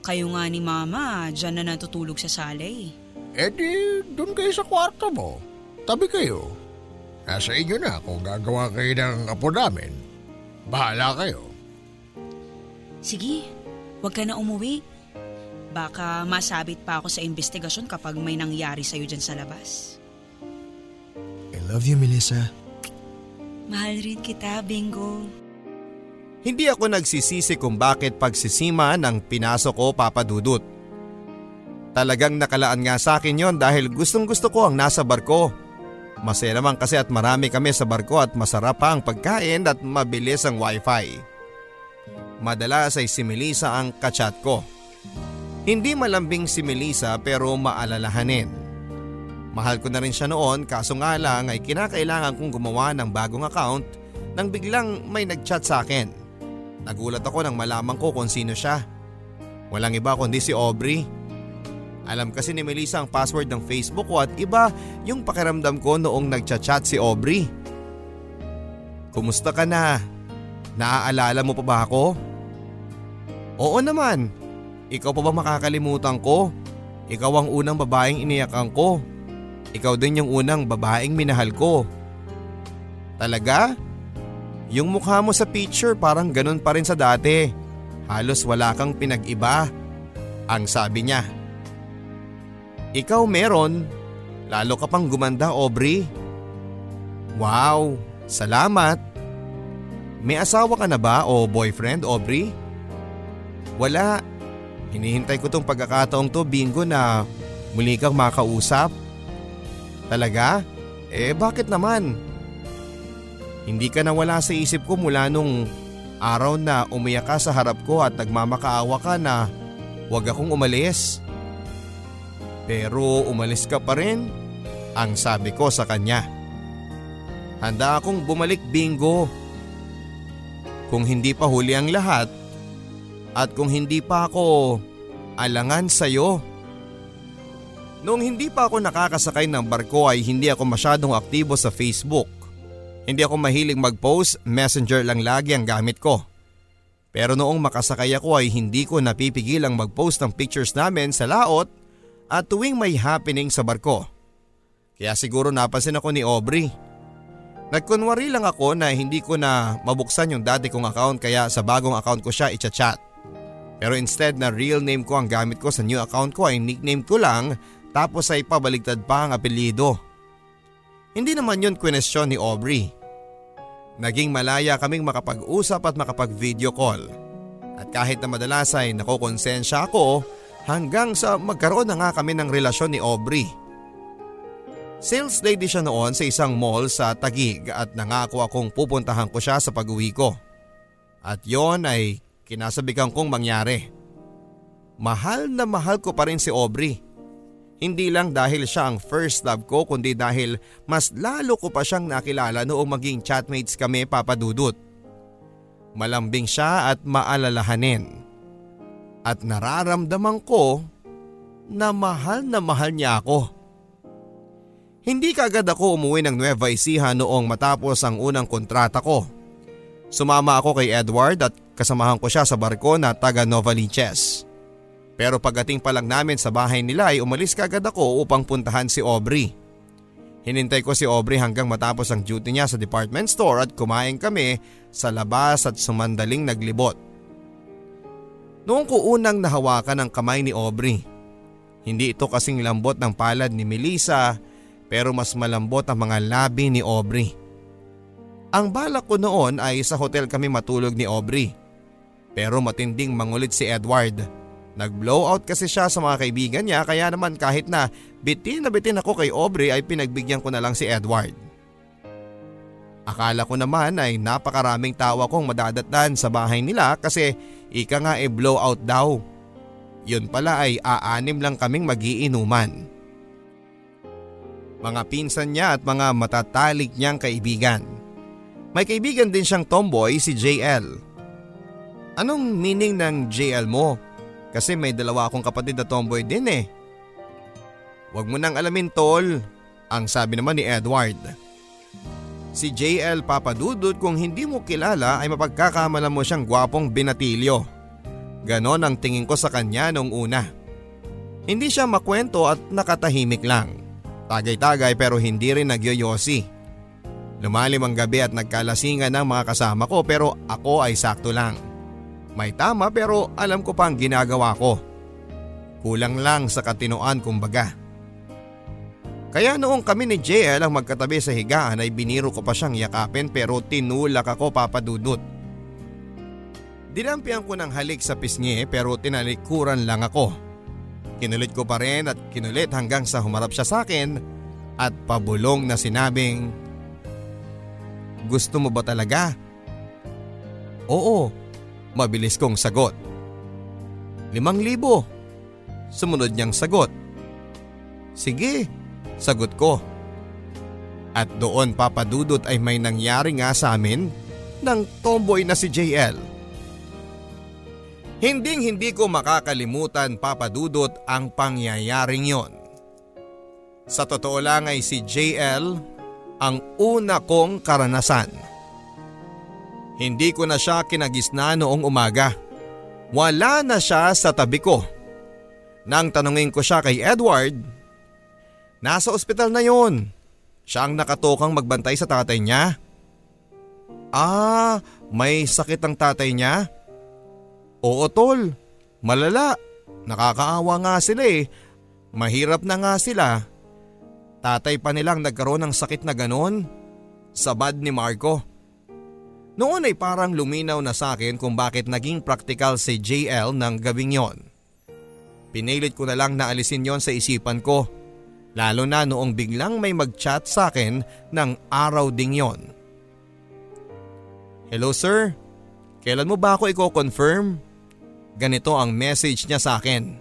Kayo nga ni Mama, dyan na natutulog sa salay. Eh di, dun kayo sa kwarto mo. Tabi kayo. Nasa inyo na kung gagawa kayo ng apo namin. Bahala kayo. Sige, wag ka na umuwi. Baka masabit pa ako sa investigasyon kapag may nangyari sa'yo dyan sa labas. I love you, Melissa. Mahal rin kita, Bingo. Hindi ako nagsisisi kung bakit pagsisima ng pinasok ko papadudot. Talagang nakalaan nga sa akin yon dahil gustong gusto ko ang nasa barko. Masaya naman kasi at marami kami sa barko at masarap pa ang pagkain at mabilis ang wifi. Madalas ay si Melissa ang kachat ko. Hindi malambing si Melissa pero maalalahanin. Mahal ko na rin siya noon kaso nga lang ay kinakailangan kong gumawa ng bagong account nang biglang may nagchat sa akin. Nagulat ako nang malaman ko kung sino siya. Walang iba kundi si Aubrey. Alam kasi ni Melissa ang password ng Facebook ko at iba yung pakiramdam ko noong nagchat-chat si Aubrey. Kumusta ka na? Naaalala mo pa ba ako? Oo naman. Ikaw pa ba makakalimutan ko? Ikaw ang unang babaeng iniyakan ko. Ikaw din yung unang babaeng minahal ko. Talaga? Yung mukha mo sa picture parang ganun pa rin sa dati. Halos wala kang pinag-iba. Ang sabi niya. Ikaw meron. Lalo ka pang gumanda, Aubrey. Wow, salamat. May asawa ka na ba o boyfriend, Aubrey? Wala. Hinihintay ko tong pagkakataong to, bingo na muli kang makausap. Talaga? Eh bakit naman? Hindi ka nawala sa isip ko mula nung araw na umiyak ka sa harap ko at nagmamakaawa ka na huwag akong umalis. Pero umalis ka pa rin, ang sabi ko sa kanya. Handa akong bumalik bingo. Kung hindi pa huli ang lahat at kung hindi pa ako alangan sa'yo. Noong hindi pa ako nakakasakay ng barko ay hindi ako masyadong aktibo sa Facebook. Hindi ako mahilig mag-post, messenger lang lagi ang gamit ko. Pero noong makasakay ako ay hindi ko napipigilang mag-post ng pictures namin sa laot at tuwing may happening sa barko. Kaya siguro napansin ako ni Aubrey. Nagkunwari lang ako na hindi ko na mabuksan yung dati kong account kaya sa bagong account ko siya i-chat. Pero instead na real name ko ang gamit ko sa new account ko ay nickname ko lang tapos ay pabaligtad pa ang apelido. Hindi naman yun kwenestyon ni Aubrey. Naging malaya kaming makapag-usap at makapag-video call. At kahit na madalas ay nakokonsensya ako hanggang sa magkaroon na nga kami ng relasyon ni Aubrey. Sales lady siya noon sa isang mall sa Tagig at nangako akong pupuntahan ko siya sa pag-uwi ko. At yon ay kinasabikan kong mangyari. Mahal na mahal ko pa rin si Aubrey. Hindi lang dahil siya ang first love ko kundi dahil mas lalo ko pa siyang nakilala noong maging chatmates kami papadudot. Malambing siya at maalalahanin. At nararamdaman ko na mahal na mahal niya ako. Hindi kagad ako umuwi ng Nueva Ecija noong matapos ang unang kontrata ko. Sumama ako kay Edward at kasamahan ko siya sa barko na taga Novaliches. Pero pagdating pa lang namin sa bahay nila ay umalis kagad ako upang puntahan si Aubrey. Hinintay ko si Aubrey hanggang matapos ang duty niya sa department store at kumain kami sa labas at sumandaling naglibot. Noong ko unang nahawakan ang kamay ni Aubrey, hindi ito kasing lambot ng palad ni Melissa pero mas malambot ang mga labi ni Aubrey. Ang balak ko noon ay sa hotel kami matulog ni Aubrey. Pero matinding mangulit si Edward. Nag-blow out kasi siya sa mga kaibigan niya kaya naman kahit na bitin na bitin ako kay Aubrey ay pinagbigyan ko na lang si Edward. Akala ko naman ay napakaraming tawa kong madadatnan sa bahay nila kasi ika nga e blow out daw. Yun pala ay aanim lang kaming magiinuman. Mga pinsan niya at mga matatalik niyang kaibigan. May kaibigan din siyang tomboy si JL. Anong meaning ng JL mo? Kasi may dalawa akong kapatid na tomboy din eh. Huwag mo nang alamin tol, ang sabi naman ni Edward. Si JL papadudod kung hindi mo kilala ay mapagkakamalan mo siyang gwapong binatilyo. Ganon ang tingin ko sa kanya noong una. Hindi siya makwento at nakatahimik lang. Tagay-tagay pero hindi rin nagyoyosi. Lumalim ang gabi at nagkalasingan ng mga kasama ko pero ako ay sakto lang. May tama pero alam ko pa ang ginagawa ko. Kulang lang sa katinoan kumbaga. Kaya noong kami ni JL ang magkatabi sa higaan ay biniro ko pa siyang yakapin pero tinulak ako papadudot. Dinampian ko ng halik sa pisngi pero tinalikuran lang ako. Kinulit ko pa rin at kinulit hanggang sa humarap siya sa akin at pabulong na sinabing, Gusto mo ba talaga? Oo, Mabilis kong sagot. Limang libo. Sumunod niyang sagot. Sige, sagot ko. At doon papadudot ay may nangyari nga sa amin ng tomboy na si JL. Hinding hindi ko makakalimutan papadudot ang pangyayaring yon. Sa totoo lang ay si JL ang una kong karanasan hindi ko na siya kinagisna noong umaga. Wala na siya sa tabi ko. Nang tanungin ko siya kay Edward, nasa ospital na yon. Siya ang nakatokang magbantay sa tatay niya. Ah, may sakit ang tatay niya? Oo tol, malala. Nakakaawa nga sila eh. Mahirap na nga sila. Tatay pa nilang nagkaroon ng sakit na ganon. Sabad ni Marco. Noon ay parang luminaw na sa akin kung bakit naging practical si JL ng gabing yon. Pinilit ko na lang na alisin yon sa isipan ko. Lalo na noong biglang may mag-chat sa akin ng araw ding yon. Hello sir, kailan mo ba ako i-confirm? Ganito ang message niya sa akin.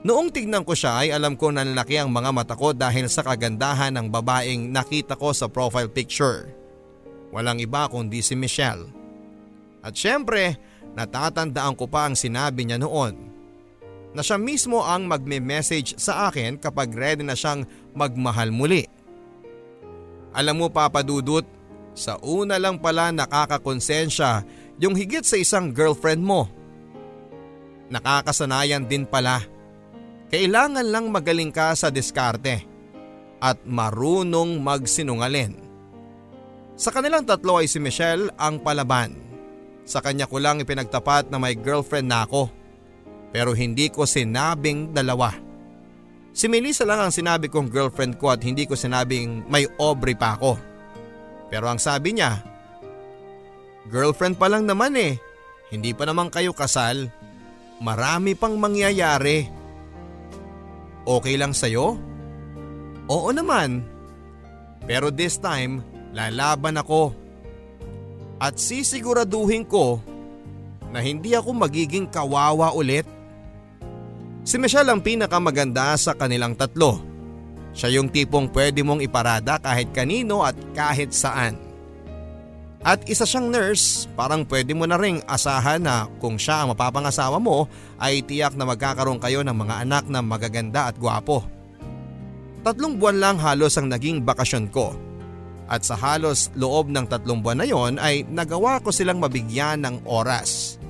Noong tignan ko siya ay alam ko na lalaki ang mga mata ko dahil sa kagandahan ng babaeng nakita ko sa profile picture. Walang iba kundi si Michelle. At syempre, natatandaan ko pa ang sinabi niya noon. Na siya mismo ang magme-message sa akin kapag ready na siyang magmahal muli. Alam mo papadudot, Sa una lang pala nakakakonsensya yung higit sa isang girlfriend mo. Nakakasanayan din pala. Kailangan lang magaling ka sa diskarte at marunong magsinungalin. Sa kanilang tatlo ay si Michelle ang palaban. Sa kanya ko lang ipinagtapat na may girlfriend na ako. Pero hindi ko sinabing dalawa. Si Melissa lang ang sinabi kong girlfriend ko at hindi ko sinabing may Aubrey pa ako. Pero ang sabi niya, Girlfriend pa lang naman eh. Hindi pa naman kayo kasal. Marami pang mangyayari. Okay lang sa'yo? Oo naman. Pero this time, lalaban ako. At sisiguraduhin ko na hindi ako magiging kawawa ulit. Si Michelle ang pinakamaganda sa kanilang tatlo. Siya yung tipong pwede mong iparada kahit kanino at kahit saan. At isa siyang nurse, parang pwede mo na ring asahan na kung siya ang mapapangasawa mo ay tiyak na magkakaroon kayo ng mga anak na magaganda at gwapo. Tatlong buwan lang halos ang naging bakasyon ko. At sa halos loob ng tatlong buwan na yon ay nagawa ko silang mabigyan ng oras.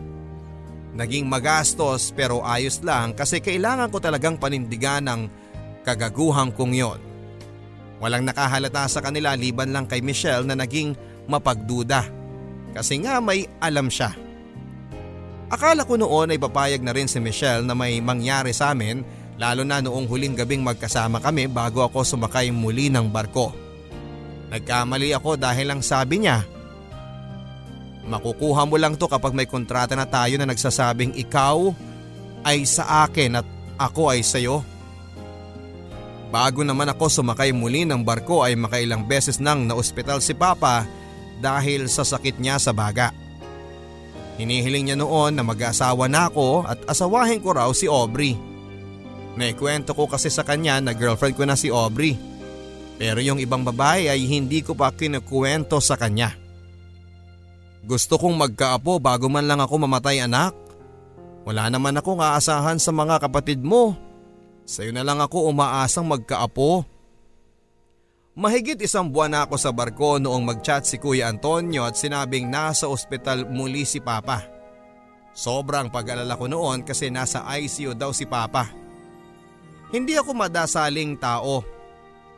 Naging magastos pero ayos lang kasi kailangan ko talagang panindigan ng kagaguhang kong yon. Walang nakahalata sa kanila liban lang kay Michelle na naging mapagduda kasi nga may alam siya. Akala ko noon ay papayag na rin si Michelle na may mangyari sa amin lalo na noong huling gabing magkasama kami bago ako sumakay muli ng barko. Nagkamali ako dahil lang sabi niya, Makukuha mo lang to kapag may kontrata na tayo na nagsasabing ikaw ay sa akin at ako ay sa iyo. Bago naman ako sumakay muli ng barko ay makailang beses nang naospital si Papa dahil sa sakit niya sa baga. Hinihiling niya noon na mag-asawa na ako at asawahin ko raw si Aubrey. Naikwento ko kasi sa kanya na girlfriend ko na si Aubrey. Pero yung ibang babae ay hindi ko pa kinukwento sa kanya. Gusto kong magkaapo bago man lang ako mamatay anak. Wala naman akong aasahan sa mga kapatid mo. Sa'yo na lang ako umaasang magkaapo. Mahigit isang buwan na ako sa barko noong mag-chat si Kuya Antonio at sinabing nasa ospital muli si Papa. Sobrang pag-alala ko noon kasi nasa ICU daw si Papa. Hindi ako madasaling tao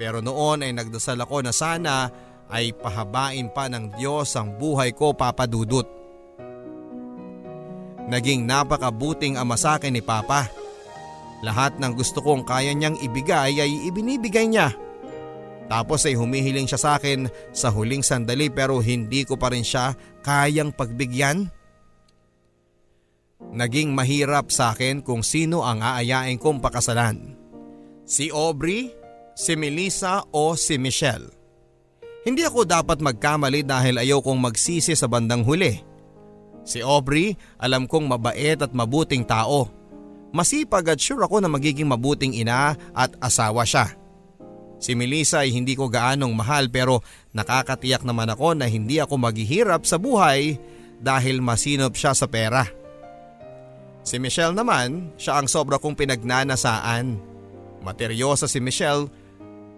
pero noon ay nagdasal ako na sana ay pahabain pa ng Diyos ang buhay ko papadudot. Naging napakabuting ama sa akin ni Papa. Lahat ng gusto kong kaya niyang ibigay ay ibinibigay niya. Tapos ay humihiling siya sa akin sa huling sandali pero hindi ko pa rin siya kayang pagbigyan. Naging mahirap sa akin kung sino ang aayain kong pakasalan. Si Aubrey, si Melissa o si Michelle. Hindi ako dapat magkamali dahil ayaw kong magsisi sa bandang huli. Si Aubrey alam kong mabait at mabuting tao. Masipag at sure ako na magiging mabuting ina at asawa siya. Si Melissa ay hindi ko gaanong mahal pero nakakatiyak naman ako na hindi ako maghihirap sa buhay dahil masinop siya sa pera. Si Michelle naman, siya ang sobra kong pinagnanasaan. Materyosa si Michelle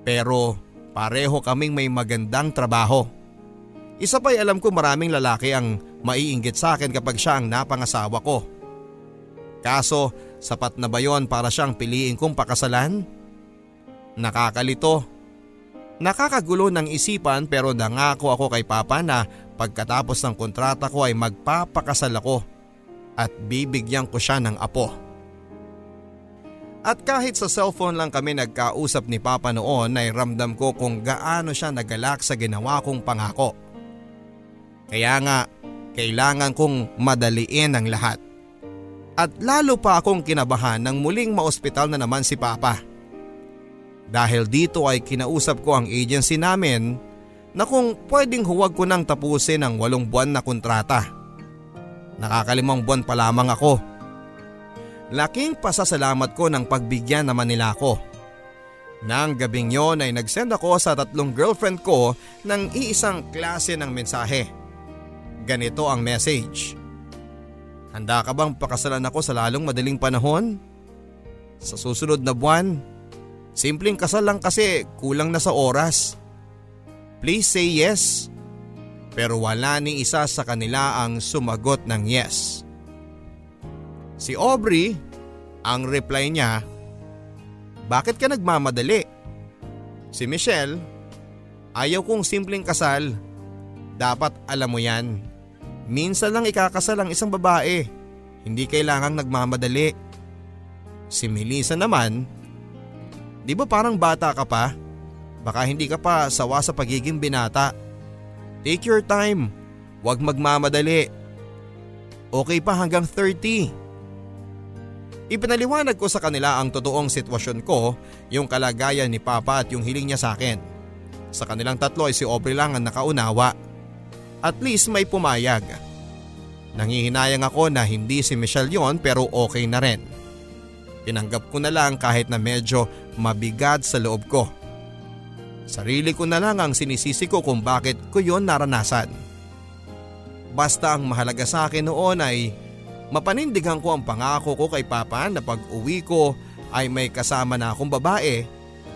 pero pareho kaming may magandang trabaho. Isa pa'y alam ko maraming lalaki ang maiinggit sa akin kapag siya ang napangasawa ko. Kaso sapat na ba yon para siyang piliin kong pakasalan? Nakakalito. Nakakagulo ng isipan pero nangako ako kay Papa na pagkatapos ng kontrata ko ay magpapakasal ako at bibigyan ko siya ng apo. At kahit sa cellphone lang kami nagkausap ni Papa noon ay ramdam ko kung gaano siya nagalak sa ginawa kong pangako. Kaya nga, kailangan kong madaliin ang lahat. At lalo pa akong kinabahan nang muling maospital na naman si Papa. Dahil dito ay kinausap ko ang agency namin na kung pwedeng huwag ko nang tapusin ang walong buwan na kontrata. Nakakalimang buwan pa lamang ako. Laking pasasalamat ko ng pagbigyan naman nila ako. Nang gabing yon ay nagsend ako sa tatlong girlfriend ko ng iisang klase ng mensahe. Ganito ang message. Handa ka bang pakasalan ako sa lalong madaling panahon? Sa susunod na buwan, Simpleng kasal lang kasi kulang na sa oras. Please say yes. Pero wala ni isa sa kanila ang sumagot ng yes. Si Aubrey, ang reply niya, Bakit ka nagmamadali? Si Michelle, Ayaw kong simpleng kasal. Dapat alam mo yan. Minsan lang ikakasal ang isang babae. Hindi kailangang nagmamadali. Si Melissa naman, di ba parang bata ka pa? Baka hindi ka pa sawa sa pagiging binata. Take your time. Huwag magmamadali. Okay pa hanggang 30. Ipinaliwanag ko sa kanila ang totoong sitwasyon ko, yung kalagayan ni Papa at yung hiling niya sa akin. Sa kanilang tatlo ay si Aubrey lang ang nakaunawa. At least may pumayag. Nangihinayang ako na hindi si Michelle yon pero okay na rin. Tinanggap ko na lang kahit na medyo mabigat sa loob ko. Sarili ko na lang ang sinisisi ko kung bakit ko yon naranasan. Basta ang mahalaga sa akin noon ay mapanindigan ko ang pangako ko kay Papa na pag uwi ko ay may kasama na akong babae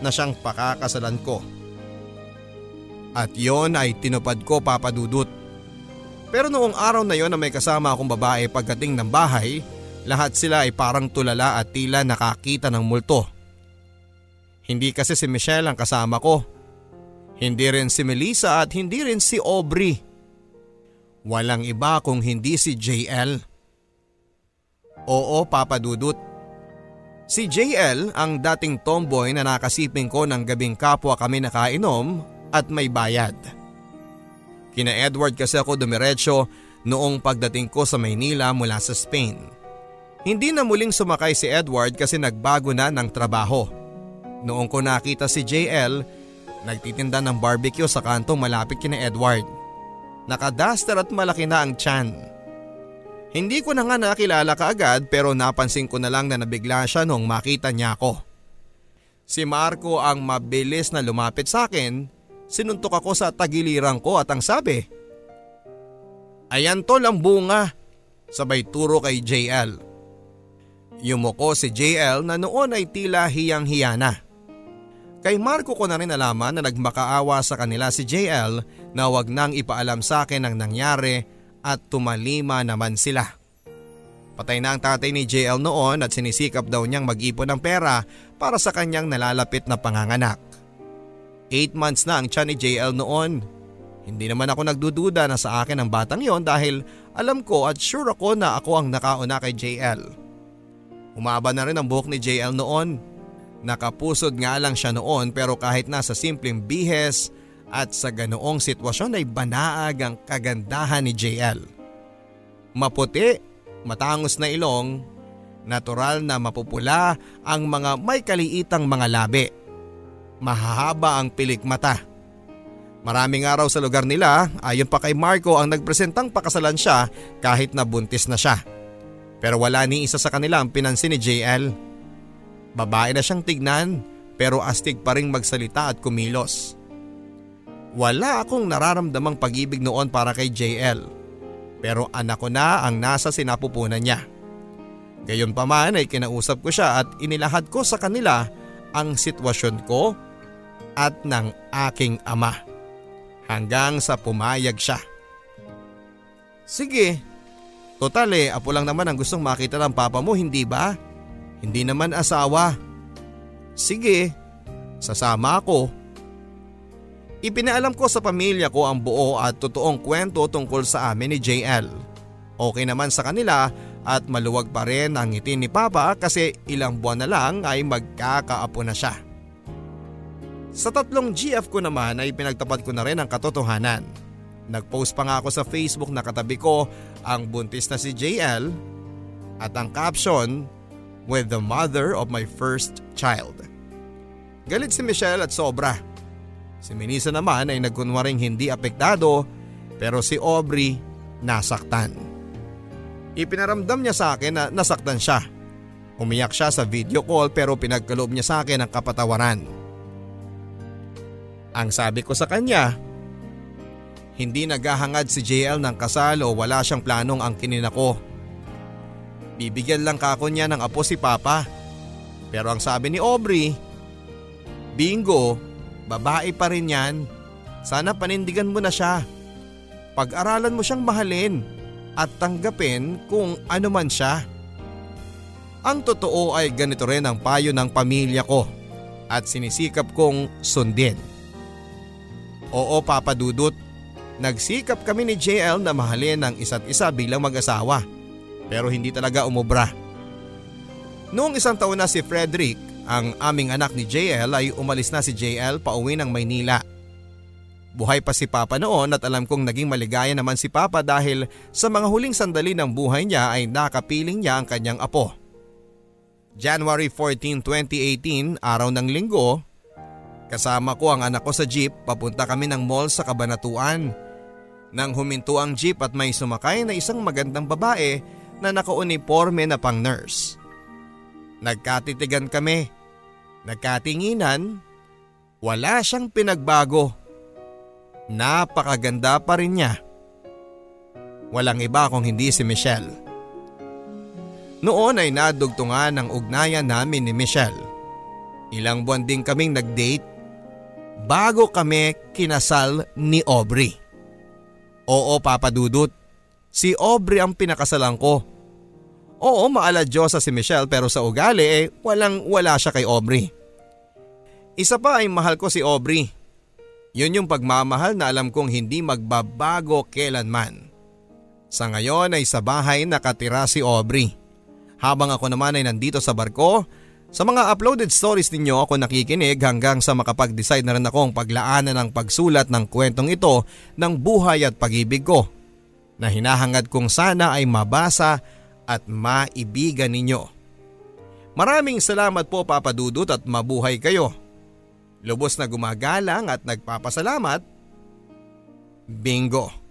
na siyang pakakasalan ko. At yon ay tinupad ko papadudot. Pero noong araw na yon na may kasama akong babae pagdating ng bahay, lahat sila ay parang tulala at tila nakakita ng multo. Hindi kasi si Michelle ang kasama ko. Hindi rin si Melissa at hindi rin si Aubrey. Walang iba kung hindi si JL. Oo, Papa Dudut. Si JL ang dating tomboy na nakasiping ko ng gabing kapwa kami nakainom at may bayad. Kina Edward kasi ako dumiretso noong pagdating ko sa Maynila mula sa Spain. Hindi na muling sumakay si Edward kasi nagbago na ng trabaho. Noong ko nakita si JL, nagtitinda ng barbecue sa kantong malapit kina Edward. Nakadaster at malaki na ang tiyan. Hindi ko na nga nakilala kaagad pero napansin ko na lang na nabigla siya nung makita niya ako. Si Marco ang mabilis na lumapit sa akin Sinuntok ako sa tagiliran ko at ang sabi, Ayan tol ang bunga, sabay turo kay JL. Yumuko si JL na noon ay tila hiyang-hiya na. Kay Marco ko na rin alaman na nagmakaawa sa kanila si JL na wag nang ipaalam sa akin ang nangyari at tumalima naman sila. Patay na ang tatay ni JL noon at sinisikap daw niyang mag-ipon ng pera para sa kanyang nalalapit na panganganak. 8 months na ang tiyan ni JL noon. Hindi naman ako nagdududa na sa akin ang batang yon dahil alam ko at sure ako na ako ang nakauna kay JL. Umaba na rin ang buhok ni JL noon. Nakapusod nga lang siya noon pero kahit nasa simpleng bihes at sa ganoong sitwasyon ay banaag ang kagandahan ni JL. Maputi, matangos na ilong, natural na mapupula ang mga may kaliitang mga labi mahahaba ang pilik mata. Maraming araw sa lugar nila, ayon pa kay Marco ang nagpresentang pakasalan siya kahit na buntis na siya. Pero wala ni isa sa kanila ang pinansin ni JL. Babae na siyang tignan pero astig pa rin magsalita at kumilos. Wala akong nararamdamang pag-ibig noon para kay JL. Pero anak ko na ang nasa sinapupunan niya. Gayon pa man ay kinausap ko siya at inilahad ko sa kanila ang sitwasyon ko at ng aking ama. Hanggang sa pumayag siya. Sige, total eh apo lang naman ang gustong makita ng papa mo hindi ba? Hindi naman asawa. Sige, sasama ako. Ipinaalam ko sa pamilya ko ang buo at totoong kwento tungkol sa amin ni JL. Okay naman sa kanila at maluwag pa rin ang ngiti ni Papa kasi ilang buwan na lang ay magkakaapo na siya. Sa tatlong GF ko naman ay pinagtapat ko na rin ang katotohanan. Nagpost pa nga ako sa Facebook na katabi ko ang buntis na si JL at ang caption with the mother of my first child. Galit si Michelle at sobra. Si Minisa naman ay nagkunwaring hindi apektado pero si Aubrey nasaktan. Ipinaramdam niya sa akin na nasaktan siya. Umiyak siya sa video call pero pinagkaloob niya sa akin ang kapatawaran. Ang sabi ko sa kanya, hindi naghahangad si JL ng kasal o wala siyang planong ang kinina ko. Bibigyan lang kako niya ng apo si Papa. Pero ang sabi ni Aubrey, Bingo, babae pa rin yan. Sana panindigan mo na siya. pag-aralan mo siyang mahalin at tanggapin kung ano man siya. Ang totoo ay ganito rin ang payo ng pamilya ko at sinisikap kong sundin. Oo Papa Dudut, nagsikap kami ni JL na mahalin ang isa't isa bilang mag-asawa pero hindi talaga umubra. Noong isang taon na si Frederick, ang aming anak ni JL ay umalis na si JL pauwi ng Maynila. Buhay pa si Papa noon at alam kong naging maligaya naman si Papa dahil sa mga huling sandali ng buhay niya ay nakapiling niya ang kanyang apo. January 14, 2018, araw ng linggo, kasama ko ang anak ko sa jeep papunta kami ng mall sa Kabanatuan. Nang huminto ang jeep at may sumakay na isang magandang babae na nakauniforme na pang nurse. Nagkatitigan kami. Nagkatinginan. Wala siyang pinagbago. Napakaganda pa rin niya. Walang iba kung hindi si Michelle. Noon ay nadugtungan ang ugnayan namin ni Michelle. Ilang buwan din kaming nag-date bago kami kinasal ni Aubrey. Oo Papa Dudut, si Aubrey ang pinakasalan ko. Oo maaladyosa si Michelle pero sa ugali eh walang wala siya kay Aubrey. Isa pa ay mahal ko si Aubrey. Yun yung pagmamahal na alam kong hindi magbabago kailanman. Sa ngayon ay sa bahay nakatira si Aubrey. Habang ako naman ay nandito sa barko, sa mga uploaded stories ninyo ako nakikinig hanggang sa makapag-decide na rin akong paglaanan ng pagsulat ng kwentong ito ng buhay at pag-ibig ko na hinahangad kong sana ay mabasa at maibigan ninyo. Maraming salamat po Papa Dudut at mabuhay kayo. Lubos na gumagalang at nagpapasalamat. Bingo!